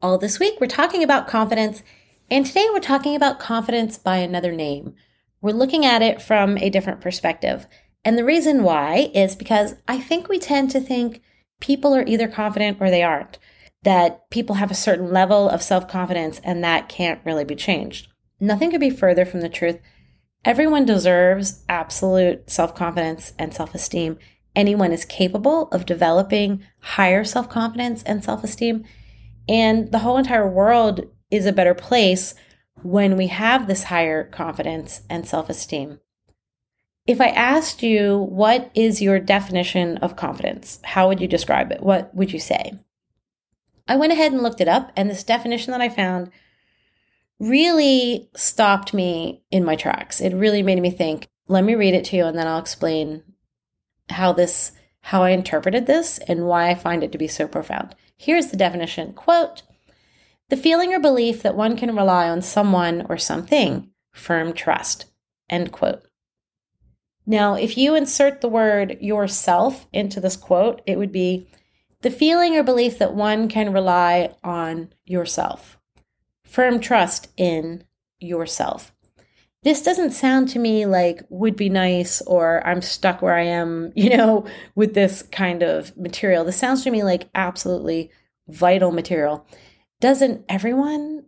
All this week, we're talking about confidence, and today we're talking about confidence by another name. We're looking at it from a different perspective. And the reason why is because I think we tend to think people are either confident or they aren't, that people have a certain level of self confidence and that can't really be changed. Nothing could be further from the truth. Everyone deserves absolute self confidence and self esteem. Anyone is capable of developing higher self confidence and self esteem. And the whole entire world is a better place when we have this higher confidence and self esteem. If I asked you, what is your definition of confidence? How would you describe it? What would you say? I went ahead and looked it up, and this definition that I found really stopped me in my tracks. It really made me think. Let me read it to you, and then I'll explain how this how I interpreted this and why I find it to be so profound. Here's the definition. Quote, the feeling or belief that one can rely on someone or something, firm trust. End quote. Now, if you insert the word yourself into this quote, it would be the feeling or belief that one can rely on yourself. Firm trust in yourself. This doesn't sound to me like would be nice or I'm stuck where I am, you know, with this kind of material. This sounds to me like absolutely vital material. Doesn't everyone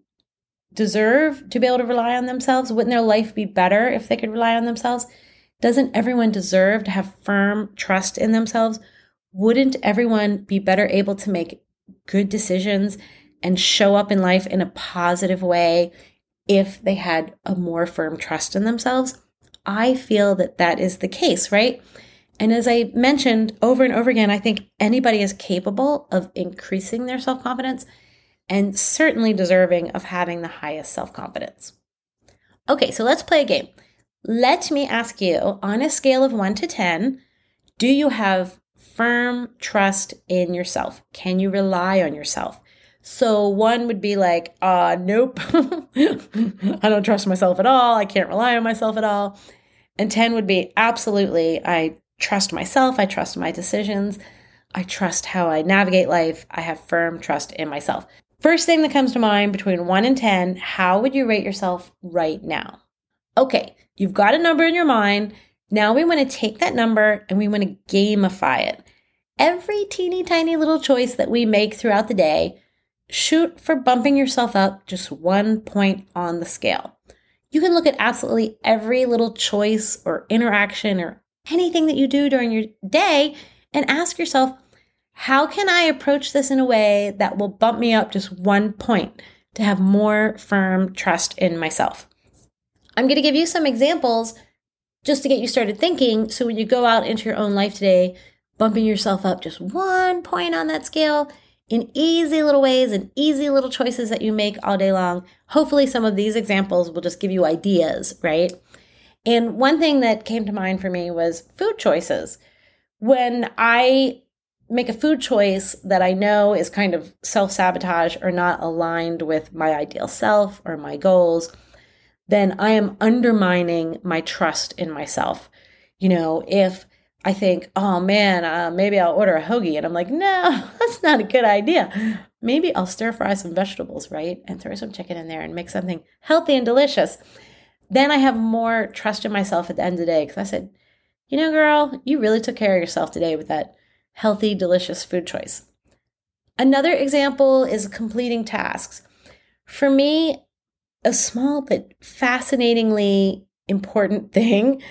deserve to be able to rely on themselves? Wouldn't their life be better if they could rely on themselves? Doesn't everyone deserve to have firm trust in themselves? Wouldn't everyone be better able to make good decisions and show up in life in a positive way if they had a more firm trust in themselves? I feel that that is the case, right? And as I mentioned over and over again, I think anybody is capable of increasing their self confidence and certainly deserving of having the highest self confidence. Okay, so let's play a game. Let me ask you on a scale of one to 10, do you have firm trust in yourself? Can you rely on yourself? So one would be like, uh, nope, I don't trust myself at all. I can't rely on myself at all. And 10 would be absolutely, I trust myself. I trust my decisions. I trust how I navigate life. I have firm trust in myself. First thing that comes to mind between one and 10, how would you rate yourself right now? Okay, you've got a number in your mind. Now we want to take that number and we want to gamify it. Every teeny tiny little choice that we make throughout the day, shoot for bumping yourself up just one point on the scale. You can look at absolutely every little choice or interaction or anything that you do during your day and ask yourself, how can I approach this in a way that will bump me up just one point to have more firm trust in myself? I'm going to give you some examples just to get you started thinking. So when you go out into your own life today, bumping yourself up just one point on that scale in easy little ways and easy little choices that you make all day long. Hopefully, some of these examples will just give you ideas, right? And one thing that came to mind for me was food choices. When I make a food choice that I know is kind of self sabotage or not aligned with my ideal self or my goals, then I am undermining my trust in myself. You know, if I think, oh man, uh, maybe I'll order a hoagie, and I'm like, no, that's not a good idea. Maybe I'll stir fry some vegetables, right? And throw some chicken in there and make something healthy and delicious. Then I have more trust in myself at the end of the day because I said, you know, girl, you really took care of yourself today with that healthy, delicious food choice. Another example is completing tasks. For me, a small but fascinatingly important thing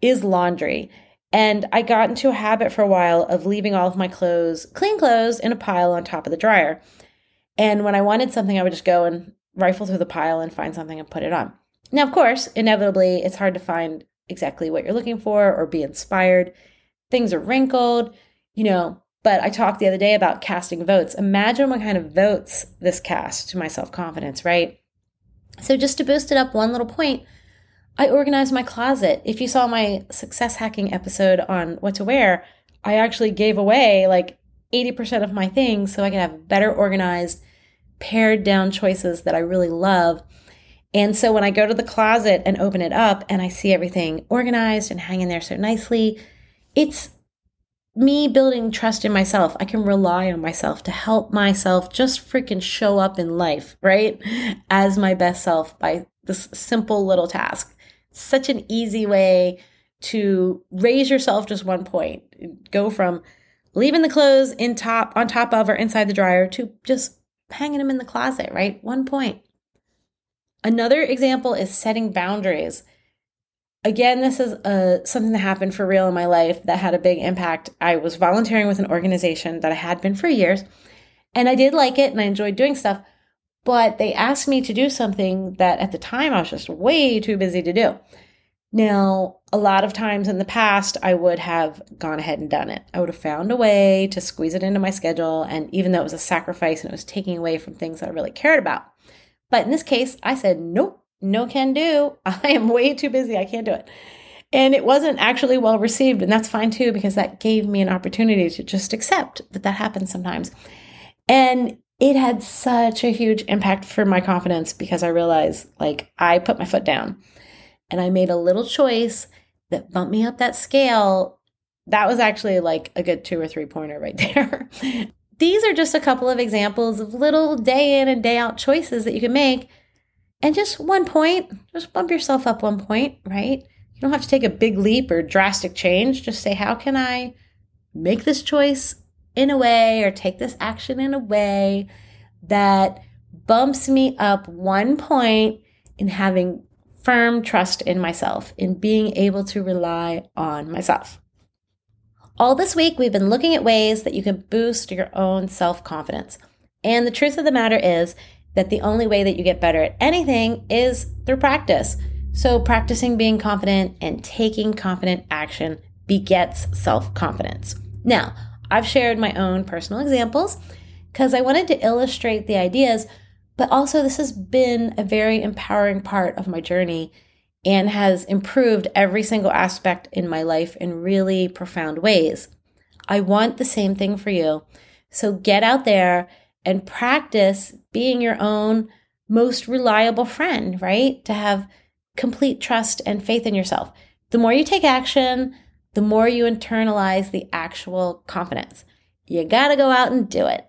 is laundry. And I got into a habit for a while of leaving all of my clothes, clean clothes, in a pile on top of the dryer. And when I wanted something, I would just go and rifle through the pile and find something and put it on. Now, of course, inevitably, it's hard to find exactly what you're looking for or be inspired. Things are wrinkled, you know. But I talked the other day about casting votes. Imagine what kind of votes this cast to my self confidence, right? So, just to boost it up one little point, I organized my closet. If you saw my success hacking episode on what to wear, I actually gave away like 80% of my things so I could have better organized, pared down choices that I really love. And so when I go to the closet and open it up and I see everything organized and hanging there so nicely, it's me building trust in myself. I can rely on myself to help myself just freaking show up in life, right? As my best self by this simple little task. Such an easy way to raise yourself just one point. Go from leaving the clothes in top on top of or inside the dryer to just hanging them in the closet, right? One point. Another example is setting boundaries. Again, this is uh, something that happened for real in my life that had a big impact. I was volunteering with an organization that I had been for years, and I did like it and I enjoyed doing stuff, but they asked me to do something that at the time I was just way too busy to do. Now, a lot of times in the past, I would have gone ahead and done it. I would have found a way to squeeze it into my schedule. And even though it was a sacrifice and it was taking away from things that I really cared about. But in this case, I said, nope, no can do. I am way too busy. I can't do it. And it wasn't actually well received. And that's fine too, because that gave me an opportunity to just accept that that happens sometimes. And it had such a huge impact for my confidence because I realized like I put my foot down and I made a little choice that bumped me up that scale, that was actually like a good two or three pointer right there. These are just a couple of examples of little day in and day out choices that you can make. And just one point, just bump yourself up one point, right? You don't have to take a big leap or drastic change. Just say, how can I make this choice in a way or take this action in a way that bumps me up one point in having firm trust in myself, in being able to rely on myself. All this week, we've been looking at ways that you can boost your own self confidence. And the truth of the matter is that the only way that you get better at anything is through practice. So, practicing being confident and taking confident action begets self confidence. Now, I've shared my own personal examples because I wanted to illustrate the ideas but also, this has been a very empowering part of my journey and has improved every single aspect in my life in really profound ways. I want the same thing for you. So get out there and practice being your own most reliable friend, right? To have complete trust and faith in yourself. The more you take action, the more you internalize the actual confidence. You got to go out and do it.